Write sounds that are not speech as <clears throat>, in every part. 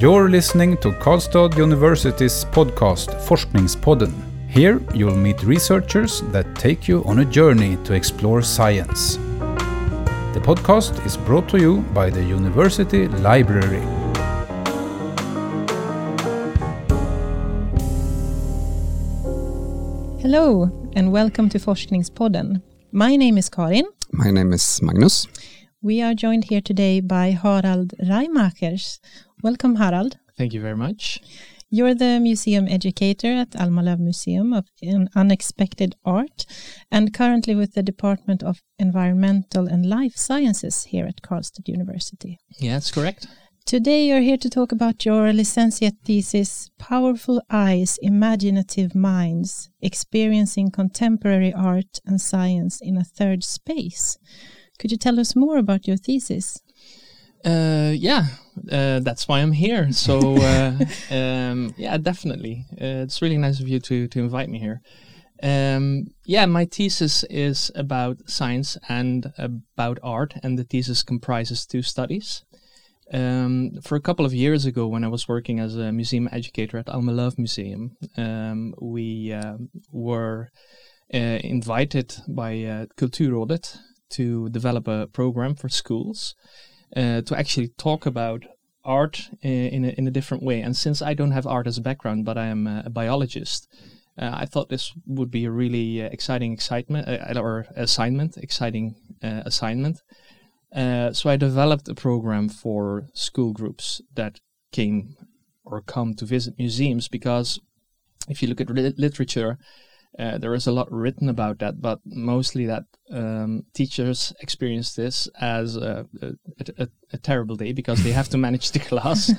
You're listening to Karlstad University's podcast Forskningspodden. Here you'll meet researchers that take you on a journey to explore science. The podcast is brought to you by the University Library. Hello and welcome to Forskningspodden. My name is Karin. My name is Magnus. We are joined here today by Harald Reimakers. Welcome, Harald. Thank you very much. You're the museum educator at Alma Löv Museum of Unexpected Art and currently with the Department of Environmental and Life Sciences here at Karlstad University. Yeah, that's correct. Today you're here to talk about your licentiate thesis, Powerful Eyes, Imaginative Minds, Experiencing Contemporary Art and Science in a Third Space. Could you tell us more about your thesis? Uh, yeah, uh, that's why I'm here. So, <laughs> uh, um, yeah, definitely. Uh, it's really nice of you to, to invite me here. Um, yeah, my thesis is about science and about art, and the thesis comprises two studies. Um, for a couple of years ago, when I was working as a museum educator at Alma Löv Museum, um, we uh, were uh, invited by uh, Kulturrådet to develop a program for schools uh, to actually talk about art in a, in a different way. And since I don't have art as a background, but I am a, biologist, uh, I thought this would be a really uh, exciting excitement uh, or assignment, exciting uh, assignment. Uh, so I developed a program for school groups that came or come to visit museums because if you look at li- literature, uh, there is a lot written about that, but mostly that um, teachers experience this as a, a, a, a, terrible day because they have to manage the class,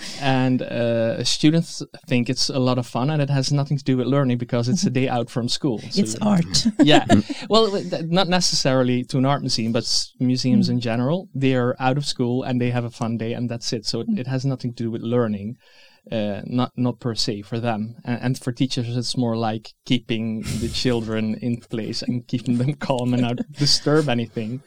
<laughs> and uh, students think it's a lot of fun, and it has nothing to do with learning because it's a day out from school. So it's art. <laughs> yeah, well, not necessarily to an art museum, but museums mm. in general. They are out of school and they have a fun day, and that's it. So it, it has nothing to do with learning uh, not not per se for them. And, and, for teachers it's more like keeping the <laughs> children in place and keeping them calm and not <laughs> disturb anything.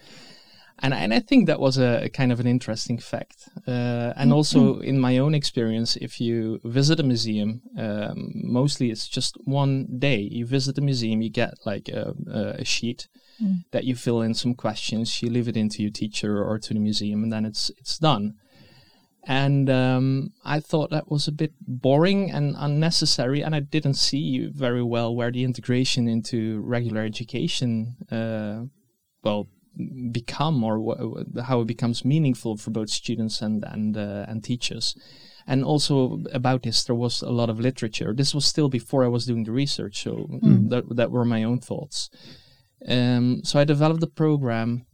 And, and I think that was a, a kind of an interesting fact. Uh, and mm-hmm. also in my own experience if you visit a museum um, mostly it's just one day. You visit the museum you get like a, a sheet mm. that you fill in some questions you leave it into your teacher or to the museum and then it's it's done and um, I thought that was a bit boring and unnecessary, and I didn't see very well where the integration into regular education, uh, well, become or wh- how it becomes meaningful for both students and and uh, and teachers. And also about this, there was a lot of literature. This was still before I was doing the research, so mm. that that were my own thoughts. Um, so I developed a program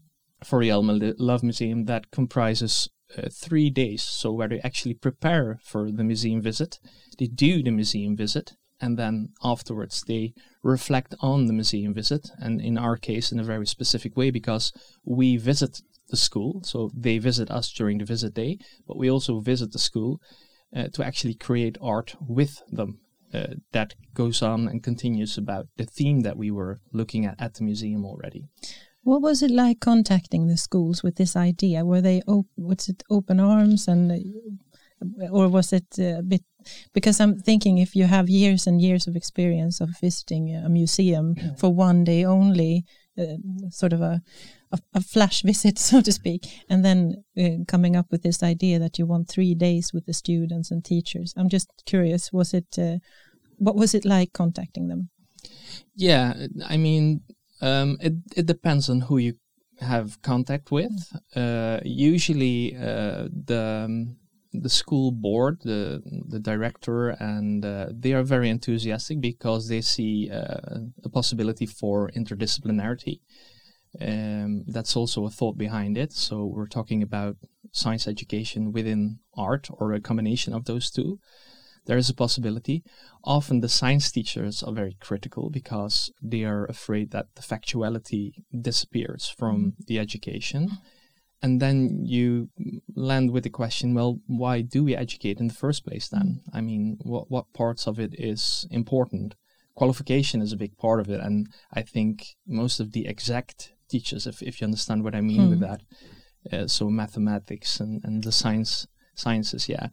for the Alma Löv Museum that comprises uh, three days. So where they actually prepare for the museum visit, they do the museum visit, and then afterwards they reflect on the museum visit. And in our case, in a very specific way, because we visit the school, so they visit us during the visit day, but we also visit the school uh, to actually create art with them. Uh, that goes on and continues about the theme that we were looking at at the museum already. What was it like contacting the schools with this idea? Were they op- was it open arms and or was it a bit because I'm thinking if you have years and years of experience of visiting a museum yeah. for one day only, uh, sort of a, a, a flash <laughs> visit, so to speak, and then uh, coming up with this idea that you want three days with the students and teachers. I'm just curious. Was it uh, what was it like contacting them? Yeah, I mean, um, it it depends on who you have contact with. Uh, usually, uh, the um, the school board, the the director, and uh, they are very enthusiastic because they see uh, a possibility for interdisciplinarity. Um, that's also a thought behind it. So we're talking about science education within art, or a combination of those two there is a possibility. Often the science teachers are very critical because they are afraid that the factuality disappears from mm-hmm. the education. And then you land with the question, well, why do we educate in the first place then? Mm-hmm. I mean, what, what parts of it is important? Qualification is a big part of it. And I think most of the exact teachers, if, if you understand what I mean with hmm. that, uh, so mathematics and, and the science sciences, yeah,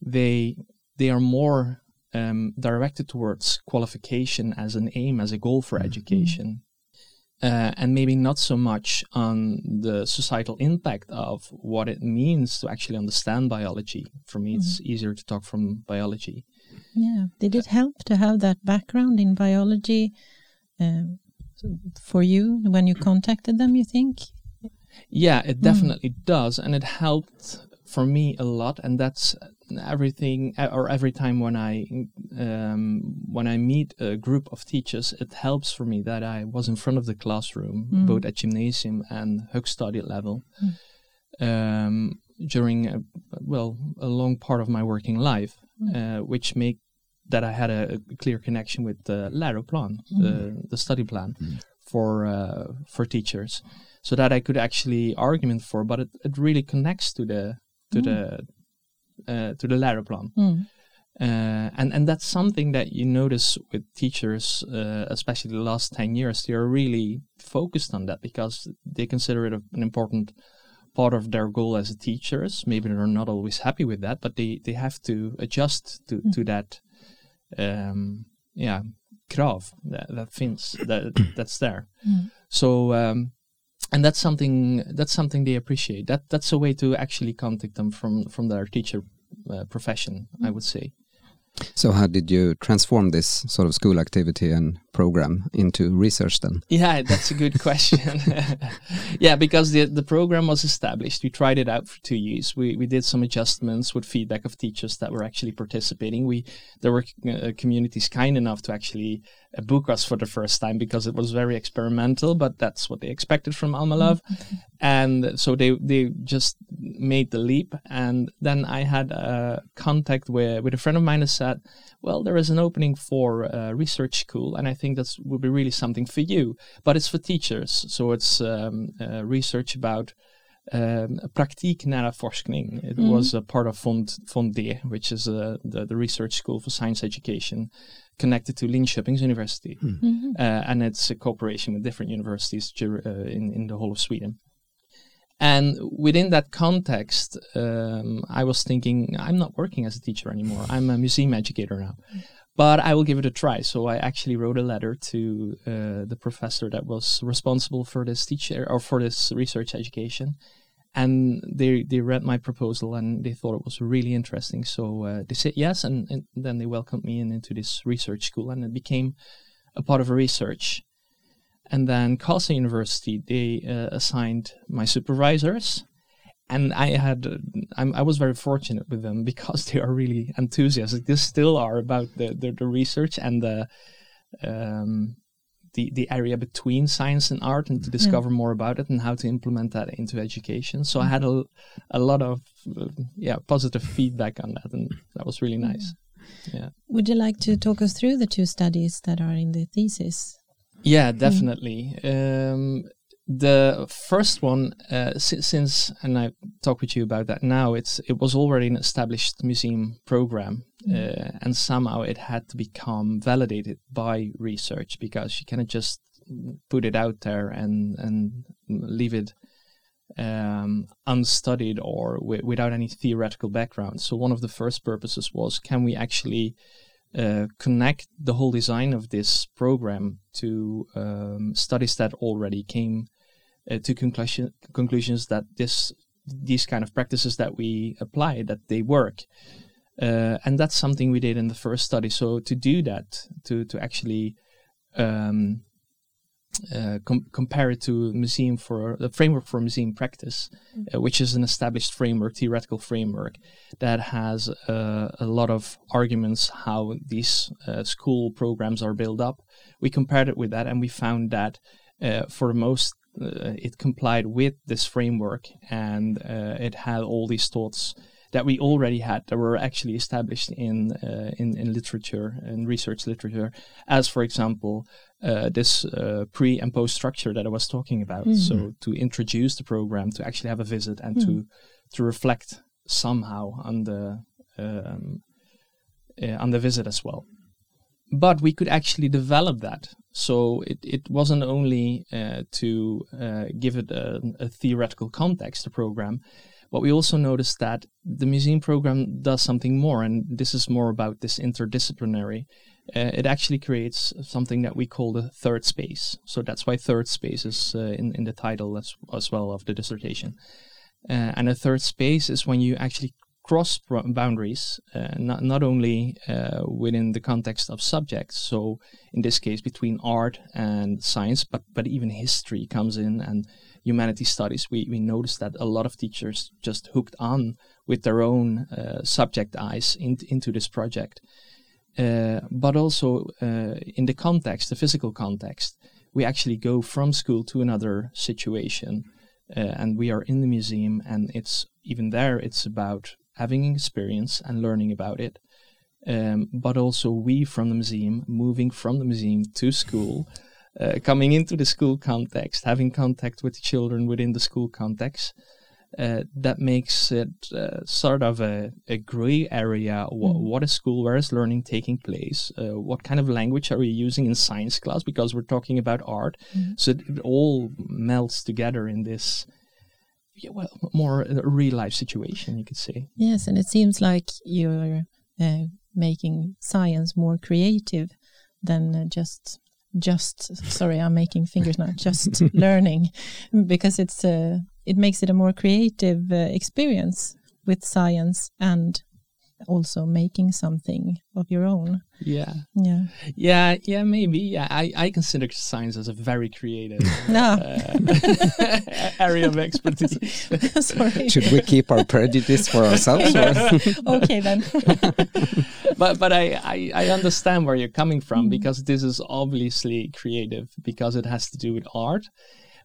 they they are more um, directed towards qualification as an aim, as a goal for education, uh, and maybe not so much on the societal impact of what it means to actually understand biology. For me, it's easier to talk from biology. Yeah. Did it help to have that background in biology um, for you when you contacted them, you think? Yeah, it definitely does, and it helped for me a lot. And that's everything, or every time when I um, when I meet a group of teachers, it helps for me that I was in front of the classroom, both at gymnasium and högstadie level, um, during a, well a long part of my working life, uh, which make that I had a, a clear connection with the läroplan, the, the study plan for uh, for teachers, so that I could actually argument for. But it, it really connects to the to the uh, to the läroplan. Mm. Uh, and and that's something that you notice with teachers, uh, especially the last ten years. They are really focused on that because they consider it a, an important part of their goal as teachers. Maybe they're not always happy with that, but they, they have to adjust to, to that, um, yeah, krav that that finns that <coughs> that's there. So um, and that's something that's something they appreciate. That that's a way to actually contact them from from their teacher uh, profession. I would say. So how did you transform this sort of school activity and program into research then? Yeah, that's a good question. <laughs> yeah, because the the program was established, we tried it out for two years. We we did some adjustments with feedback of teachers that were actually participating. We there were uh, communities kind enough to actually book for the first time because it was very experimental, but that's what they expected from Alma Löv. And so they they just made the leap, and then I had a contact with with a friend of mine who said, "Well, there is an opening for a research school, and I think that would be really something for you. But it's for teachers, so it's um, uh, research about." Um, praktiknära forskning. It was a part of Fond, FontD, which is uh, the, the research school for science education connected to Linköping's University. Uh, and it's a cooperation with different universities dur- uh, in, in the whole of Sweden. And within that context, um, I was thinking, I'm not working as a teacher anymore. I'm a museum educator now. But I will give it a try. So I actually wrote a letter to uh, the professor that was responsible for this teacher or for this research education. And they, they read my proposal and they thought it was really interesting. So uh, they said yes. And, and then they welcomed me in into this research school and it became a part of a research. And then Karlstad University, they uh, assigned my supervisors. And I had, I'm, I was very fortunate with them because <laughs> they are really enthusiastic. They still are about the, the, the research and the, um, the, the area between science and art and to discover more about it and how to implement that into education. So I had a, a lot of, uh, yeah, positive feedback on that. And that was really nice. Yeah. Would you like to talk us through the two studies that are in the thesis? Yeah, definitely. Um, the first one, uh, si- since and I talk with you about that now, it's it was already an established museum program, uh, and somehow it had to become validated by research because you cannot just put it out there and and leave it um, unstudied or wi- without any theoretical background. So one of the first purposes was can we actually uh, connect the whole design of this program to um, studies that already came uh, to conclusion, conclusions that this these kind of practices that we apply that they work uh, and that's something we did in the first study so to do that to to actually um, uh, com- compare it to museum for the framework for museum practice, uh, which is an established framework, theoretical framework that has uh, a lot of arguments how these uh, school programs are built up. We compared it with that, and we found that uh, for the most uh, it complied with this framework, and it had all these thoughts that we already had that were actually established in uh, in, in literature and research literature, as for example uh, this uh, pre and post structure that I was talking about. So to introduce the program, to actually have a visit, and to to reflect somehow on the um, uh, on the visit as well. but we could actually develop that. So it, it wasn't only uh, to uh, give it a, a, theoretical context, the program, but we also noticed that the museum program does something more, and this is more about this interdisciplinary. Uh, it actually creates something that we call the third space. So that's why third space is uh, in, in the title as, as well of the dissertation. Uh, and a third space is when you actually cross boundaries, uh, not, not only uh, within the context of subjects, so in this case between art and science, but, but even history comes in and humanities studies. We, we noticed that a lot of teachers just hooked on with their own uh, subject eyes in, into this project. Uh, but also uh, in the context, the physical context, we actually go from school to another situation. Uh, and we are in the museum, and it's even there, it's about having an experience and learning about it. Um, but also we from the museum, moving from the museum to school, uh, coming into the school context, having contact with the children within the school context, uh, that makes it uh, sort of a, a gray area. Mm. What is school? Where is learning taking place? Uh, what kind of language are we using in science class? Because we're talking about art. Mm. So it, it, all melts together in this yeah, well, more a real life situation, you could say. Yes, and it seems like you're uh, making science more creative than uh, just just sorry i'm making fingers now just <laughs> learning because it's uh, it makes it a more creative uh, experience with science and also making something of your own. Yeah. Yeah. Yeah. Yeah. Maybe. Yeah. I, I consider science as a very creative <laughs> no. uh, <laughs> area of expertise. <laughs> Sorry. Should we keep our prejudice for ourselves? okay then. but but I, I, I understand where you're coming from mm. because this is obviously creative because it has to do with art.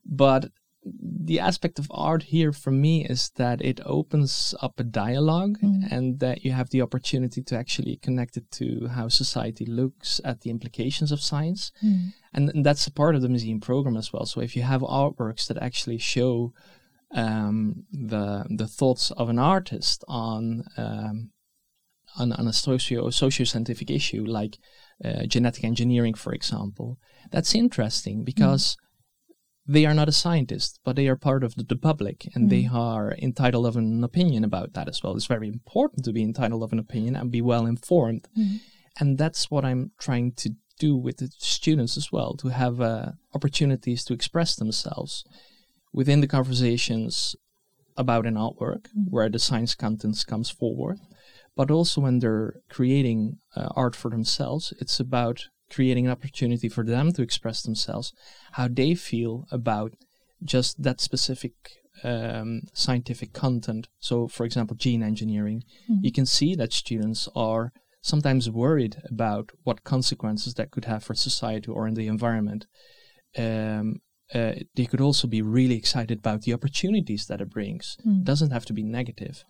But the aspect of art here for me is that it opens up a dialogue mm. and that you have the opportunity to actually connect it to how society looks at the implications of science. Mm. And, and, that's a part of the museum program as well. So if you have artworks that actually show um, the the thoughts of an artist on um, on, on a socio socio scientific issue like uh, genetic engineering, for example, that's interesting because mm they are not a scientist, but they are part of the, public and mm. they are entitled of an opinion about that as well. It's very important to be entitled of an opinion and be well informed. Mm. And that's what I'm trying to do with the students as well, to have uh, opportunities to express themselves within the conversations about an artwork mm. where the science contents comes forward. But also when they're creating uh, art for themselves, it's about creating an opportunity for them to express themselves, how they feel about just that specific um, scientific content. So, for example, gene engineering, mm-hmm. you can see that students are sometimes worried about what consequences that could have for society or in the environment. Um, uh, they could also be really excited about the opportunities that it brings. Mm. It doesn't have to be negative.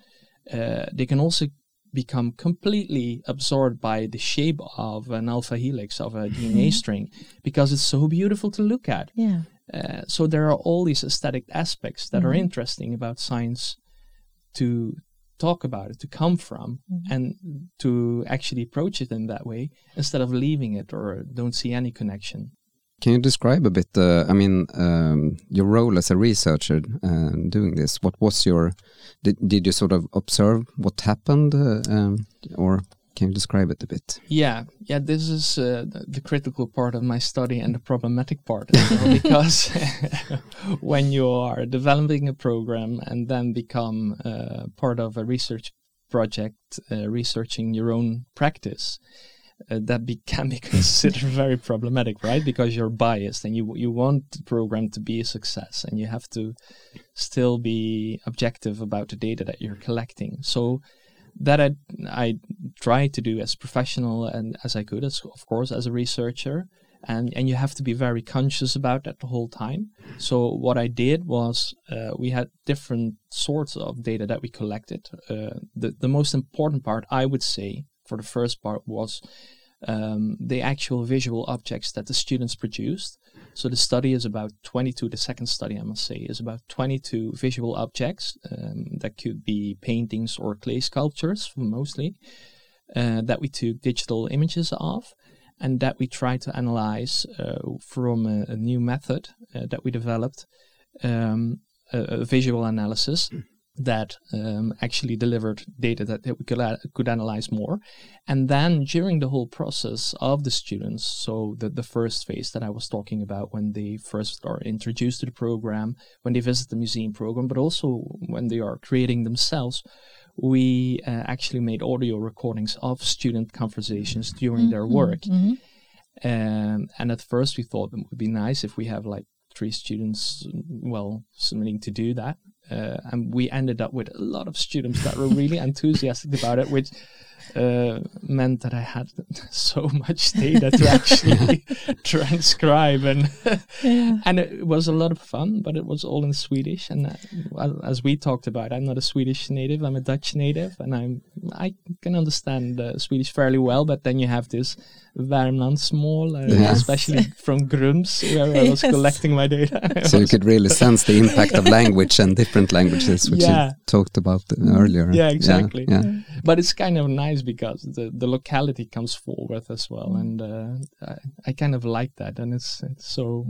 Uh, they can also become completely absorbed by the shape of an alpha helix of a DNA string because it's so beautiful to look at. Yeah. Uh, so there are all these aesthetic aspects that mm-hmm. are interesting about science to talk about it, to come from, mm-hmm. and to actually approach it in that way instead of leaving it or don't see any connection. Can you describe a bit? Uh, I mean, um, your role as a researcher uh, doing this. What was your? Did did you sort of observe what happened, uh, um, or can you describe it a bit? Yeah, yeah. This is uh, the critical part of my study and the problematic part well, <laughs> because <laughs> when you are developing a program and then become uh, part of a research project, uh, researching your own practice uh, that be, can be <laughs> considered very problematic, right? Because you're biased and you you want the program to be a success, and you have to still be objective about the data that you're collecting. So that I I try to do as professional and as I could, as of course as a researcher, and and you have to be very conscious about that the whole time. So what I did was uh, we had different sorts of data that we collected. Uh, the the most important part, I would say, for the first part was um, the actual visual objects that the students produced. So the study is about 22, the second study I must say, is about 22 visual objects um, that could be paintings or clay sculptures mostly, uh, that we took digital images of. and that we try to analyze uh, from a, a, new method uh, that we developed, um, a, a, visual analysis that um, actually delivered data that, that we could, uh, could analyze more. And then during the whole process of the students, so the, the first phase that I was talking about when they first are introduced to the program, when they visit the museum program, but also when they are creating themselves, we uh, actually made audio recordings of student conversations during mm-hmm. their work. Mm-hmm. Um, and at first we thought it would be nice if we have like three students, well, submitting to do that. Uh, and we ended up with a lot of students that were really enthusiastic about it, which uh, meant that I had <laughs> so much data to actually <laughs> transcribe, and yeah. and it was a lot of fun. But it was all in Swedish, and uh, as we talked about, I'm not a Swedish native; I'm a Dutch native, and I'm I can understand uh, Swedish fairly well. But then you have this Värmlandsmål, uh, yes. especially from Grums, where I was <laughs> collecting my data. <laughs> <laughs> so you could really sense the impact of language and different languages, which yeah. you talked about earlier. Yeah, exactly. Yeah, yeah. But it's kind of nice because the, the locality comes forward as well, and uh, I, I, kind of like that, and it's, it's so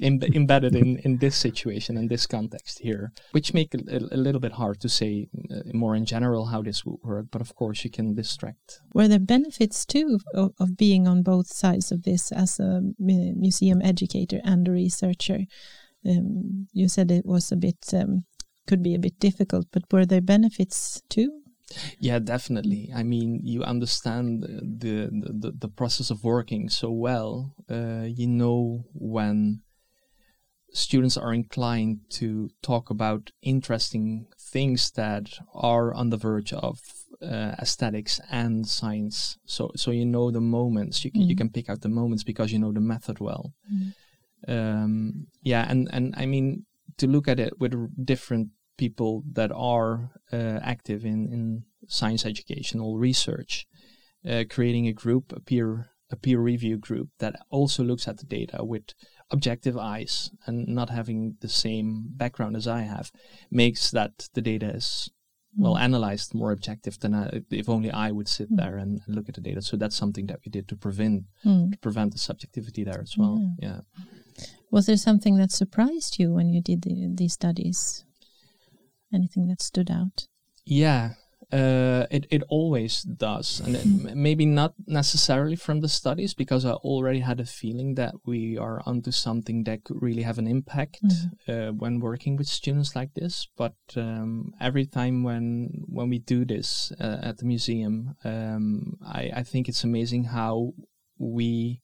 embedded in, in this situation and this context here, which make it a, a, little bit hard to say uh, more in general how this would work. But of course, you can distract. Were there benefits too of, of being on both sides of this as a museum educator and a researcher? Um, you said it was a bit um, could be a bit difficult, but were there benefits too? Yeah, definitely. I mean, you understand the the, the process of working so well. Uh, you know when students are inclined to talk about interesting things that are on the verge of uh, aesthetics and science. So so you know the moments. You can mm. you can pick out the moments because you know the method well. Mm. Um, yeah, and and I mean to look at it with different people that are uh, active in in science educational research, uh, creating a group, a peer a peer review group that also looks at the data with objective eyes and not having the same background as I have makes that the data is well mm. analyzed more objective than I, if only I would sit mm. there and, look at the data. So that's something that we did to prevent mm. to prevent the subjectivity there as well. Yeah. yeah. Was there something that surprised you when you did the, these studies? Anything that stood out? Yeah, uh, it it always does, and it, maybe not necessarily from the studies because I already had a feeling that we are onto something that could really have an impact mm. uh, when working with students like this. But um, every time when when we do this uh, at the museum, um, I I think it's amazing how we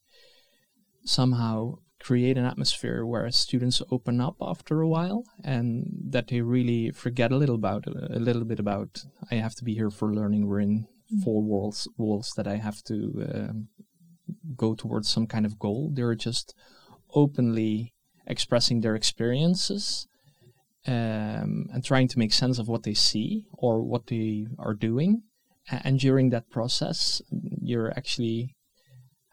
somehow create an atmosphere where students open up after a while and that they really forget a little about a little bit about I have to be here for learning. We're in mm. four walls walls that I have to um, go towards some kind of goal. They're just openly expressing their experiences um, and trying to make sense of what they see or what they are doing. And during that process, you're actually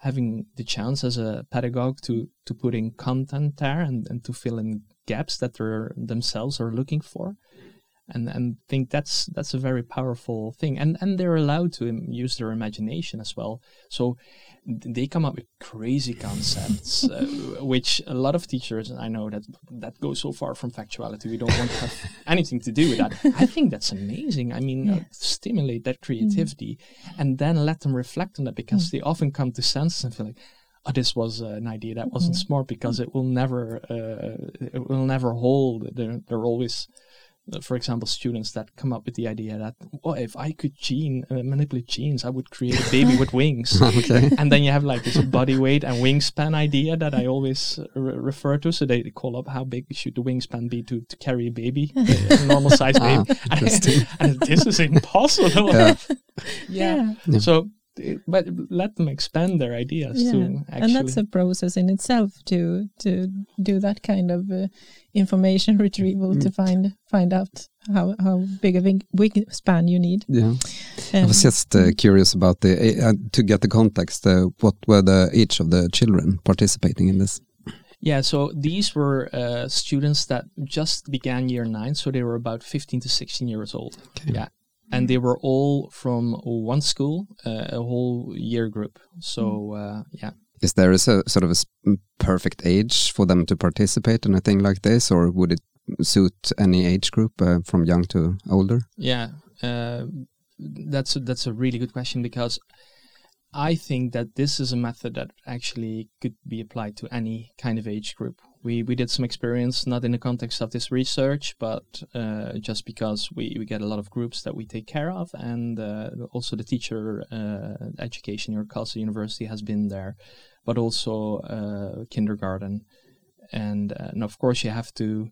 having the chance as a pedagogue to to put in content there and, and to fill in gaps that they themselves are looking for and and think that's that's a very powerful thing. And and they're allowed to use their imagination as well. So they come up with crazy concepts uh, <laughs> which a lot of teachers i know that that goes so far from factuality we don't want to have <laughs> anything to do with that. I think that's amazing. I mean uh, stimulate that creativity mm. and then let them reflect on that because mm. they often come to senses and feel like oh, this was uh, an idea that wasn't mm. smart because it will never uh, it will never hold. They're, they're always for example, students that come up with the idea that, oh, if I could gene uh, manipulate genes, I would create a baby with wings. <laughs> okay. And then you have like this body weight and wingspan idea that I always re- refer to. So they call up how big should the wingspan be to, to carry a baby, <laughs> a normal size baby. Ah, <laughs> and, and, this is impossible. yeah. yeah. yeah. So but let them expand their ideas yeah. too and that's a process in itself to to do that kind of uh, information <laughs> retrieval mm. to find find out how how big a wing span you need yeah um, i was just uh, curious about the uh, uh, to get the context uh, what were the each of the children participating in this yeah, so these were uh, students that just began year nine, so they were about 15 to 16 years old. Okay. Yeah, and they were all from one school, uh, a whole year group. So uh, yeah. Is there a sort of a perfect age for them to participate in a thing like this, or would it suit any age group uh, from young to older? Yeah, uh, that's a, that's a really good question because I think that this is a method that actually could be applied to any kind of age group. We we did some experience, not in the context of this research, but uh, just because we, we get a lot of groups that we take care of, and uh, also the teacher uh, education at Karlstad University has been there, but also uh, kindergarten, and uh, and of course you have to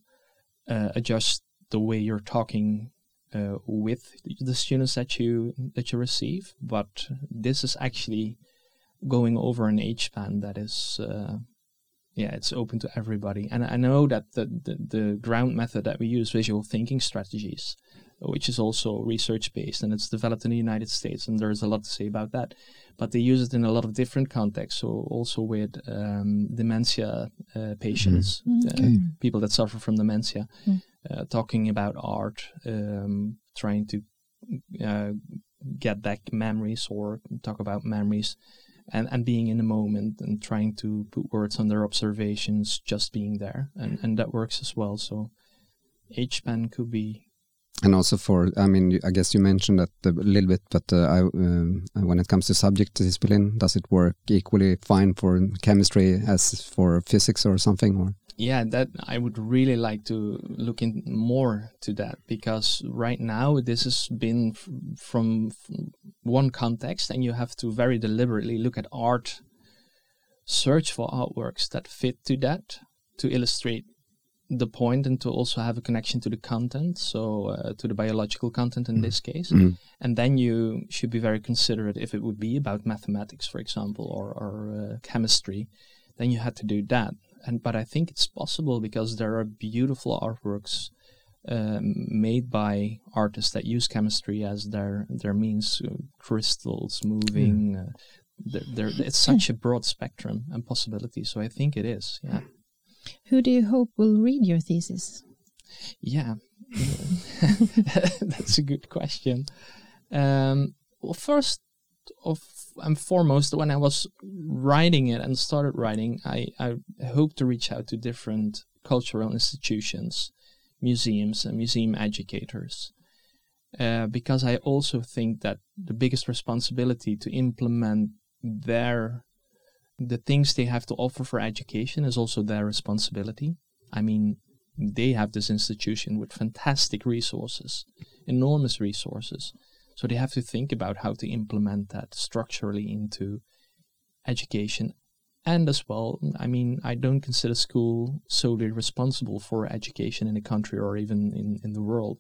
adjust the way you're talking uh, with the students that you that you receive. But this is actually going over an age span that is, uh, yeah, it's open to everybody. And I know that the, the the ground method that we use, visual thinking strategies, which is also research based and it's developed in the United States, and there's a lot to say about that. But they use it in a lot of different contexts. So also with um, dementia uh, patients, uh, people that suffer from dementia, uh, talking about art, um, trying to uh, get back memories or talk about memories. And, and being in the moment and trying to put words on their observations, just being there, and, and that works as well. So, age span could be And also for, I mean, I guess you mentioned that a little bit, but uh, I, um, when it comes to subject discipline, does it work equally fine for chemistry as for physics or something? Or yeah that i would really like to look in more to that because right now this has been from, one context and you have to very deliberately look at art search for artworks that fit to that to illustrate the point and to also have a connection to the content so uh, to the biological content in this case. Mhm. and then you should be very considerate if it would be about mathematics for example or, or uh, chemistry then you had to do that. And but i think it's possible because there are beautiful artworks um, made by artists that use chemistry as their their means uh, crystals moving uh, they're, they're, it's such a broad spectrum and possibility so i think it is yeah Who do you hope will read your thesis? Yeah, <laughs> <laughs> that's a good question. Um, well, first of and foremost, when I was writing it and started writing, I, I hope to reach out to different cultural institutions, museums, and museum educators. Uh, because I also think that the biggest responsibility to implement their the things they have to offer for education is also their responsibility. I mean, they have this institution with fantastic resources, enormous resources. So they have to think about how to implement that structurally into education. And as well, I mean, I don't consider school solely responsible for education in a country or even in, in the world.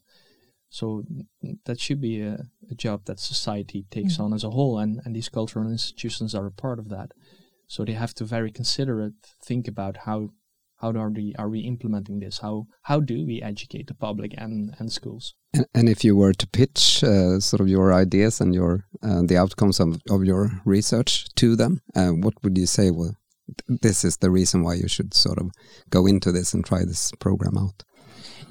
So that should be a, a job that society takes mm. on as a whole, and, and these cultural institutions are a part of that. So they have to very considerate think about how how are we are we implementing this? How how do we educate the public and, and schools? and, and if you were to pitch uh, sort of your ideas and your uh, the outcomes of, of your research to them, uh, what would you say? Well, th- this is the reason why you should sort of go into this and try this program out.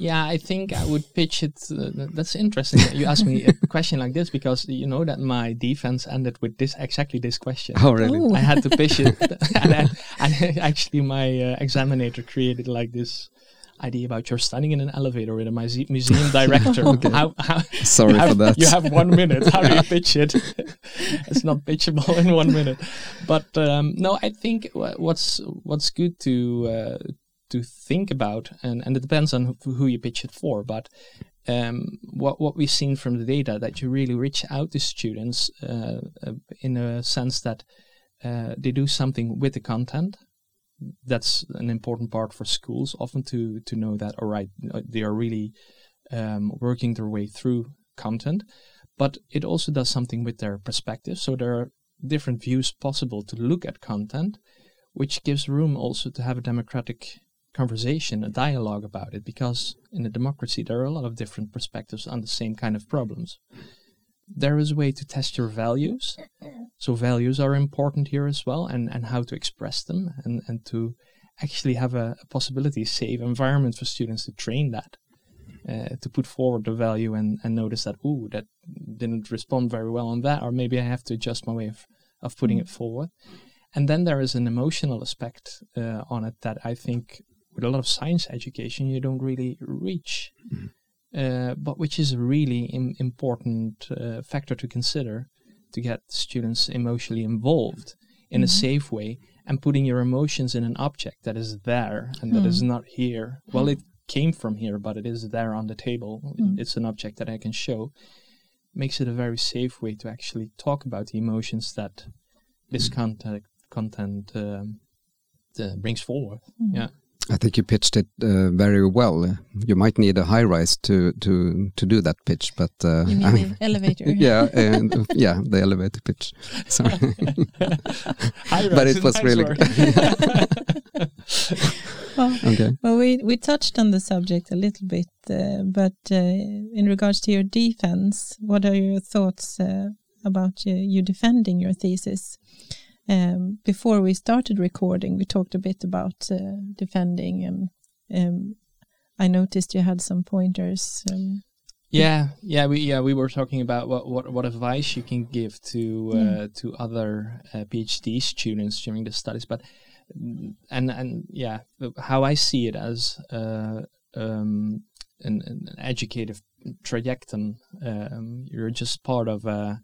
Yeah, I think I would pitch it. Uh, that's interesting that you asked me a <laughs> question like this because you know that my defense ended with this exactly this question. Oh, really? Oh. I had to pitch it, <laughs> and, I, and <laughs> actually my uh, examinator created like this idea about you're standing in an elevator with a muse- museum director. how, how, Sorry have, for that. You have one minute. How do you pitch it? it's not pitchable in one minute. But um, no, I think wha- what's what's good to uh, to think about, and, and it depends on who, you pitch it for. But um, what what we've seen from the data that you really reach out to students uh, uh, in a sense that uh, they do something with the content. That's an important part for schools often to to know that all right they are really um, working their way through content, but it also does something with their perspective. So there are different views possible to look at content, which gives room also to have a democratic conversation, a dialogue about it, because in a democracy there are a lot of different perspectives on the same kind of problems. There is a way to test your values. So values are important here as well and, and how to express them and, and to actually have a, a possibility, safe environment for students to train that. Uh, to put forward the value and, and notice that ooh that didn't respond very well on that, or maybe I have to adjust my way of, of putting it forward. And then there is an emotional aspect uh, on it that I think with a lot of science education you don't really reach, uh, but which is a really Im- important uh, factor to consider to get students emotionally involved in a Mhm. safe way and putting your emotions in an object that is there and that is Mm. not here. Well, it came from here, but it is there on the table. Mm. It's an object that I can show. Makes it a very safe way to actually talk about the emotions that this content content um, brings forward. Mm. Yeah. I think you pitched it uh, very well. You might need a high rise to to to do that pitch, but uh, You I mean mean, the elevator? <laughs> yeah, and uh, yeah, the elevator pitch. Sorry, <laughs> But it was really sword. <laughs> Well, okay. Well, we, we touched on the subject a little bit, uh, but uh, in regards to your defense, what are your thoughts uh, about you, you defending your thesis? Um, before we started recording, we talked a bit about uh, defending, and um, I noticed you had some pointers. Um, Yeah, yeah, we yeah we were talking about what what, what advice you can give to uh, to other uh, PhD students during the studies, but mm, and and yeah, how I see it as uh, um, an, an educative trajectory. Um, you're just part of a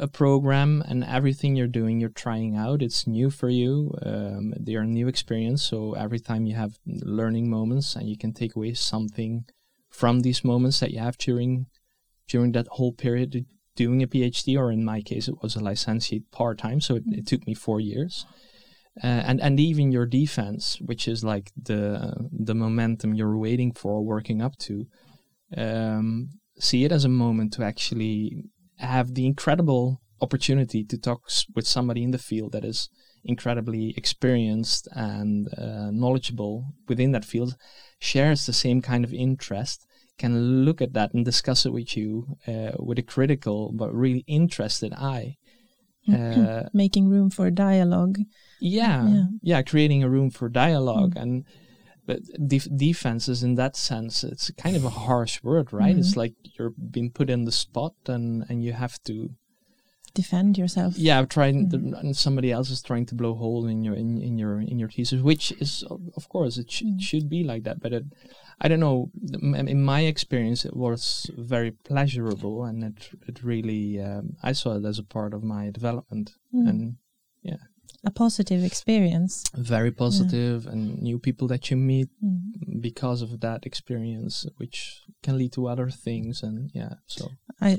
a program, and everything you're doing, you're trying out. It's new for you. Um, they're a new experience, so every time you have learning moments, and you can take away something from these moments that you have during during that whole period doing a PhD, or in my case, it was a licentiate part time, so it, it took me four years. Uh, and and even your defense, which is like the the momentum you're waiting for, working up to, um, see it as a moment to actually have the incredible opportunity to talk s- with somebody in the field that is incredibly experienced and uh, knowledgeable within that field, shares the same kind of interest, can look at that and discuss it with you uh, with a critical but really interested eye. Uh, making room for dialogue. yeah, Yeah. yeah, creating a room for dialogue and but def- defense is in that sense it's kind of a harsh word, right? It's like you're being put in the spot and and you have to Defend yourself. yeah trying to, and somebody else is trying to blow hole in your in, in your in your thesis which is of course it, sh- it should be like that but it, i don't know in my experience it was very pleasurable and it it really um, i saw it as a part of my development Mm. and A positive experience. very positive and new people that you meet Mm. because of that experience which can lead to other things and yeah so I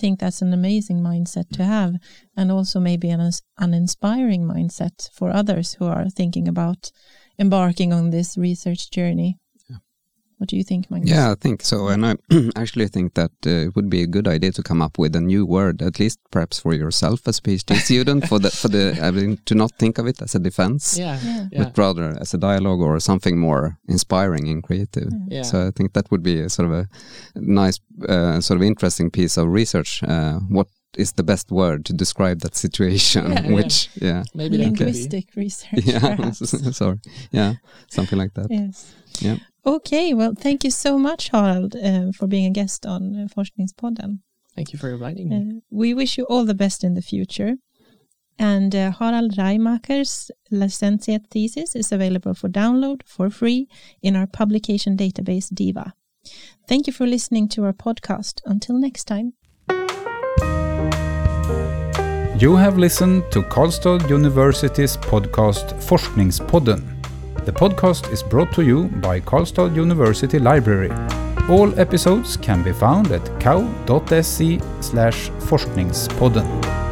think that's an amazing mindset to have, and also maybe an, an inspiring mindset for others who are thinking about embarking on this research journey. What do you think, Magnus? Yeah, I think so. And I <clears throat> actually think that uh, it would be a good idea to come up with a new word, at least perhaps for yourself as a PhD <laughs> student, for the for the I mean, to not think of it as a defense, yeah Yeah. yeah but rather as a dialogue or something more inspiring and creative. yeah So I think that would be a sort of a nice, uh, sort of interesting piece of research. Uh, what is the best word to describe that situation? Yeah, yeah. Which, yeah, maybe that could Linguistic research, <laughs> yeah, <laughs> sorry, yeah, something like that. yes. Yeah. Okay, well, thank you so much, Harald, uh, for being a guest on uh, Forskningspodden. thank you for inviting me Uh, we wish you all the best in the future. And uh, Harald Reimacher's licentiate thesis is available for download for free in our publication database DIVA. Thank you for listening to our podcast. Until next time. You have listened to Karlstad University's podcast Forskningspodden. The podcast is brought to you by Karlstad University Library. All episodes can be found at kau.se forskningspodden.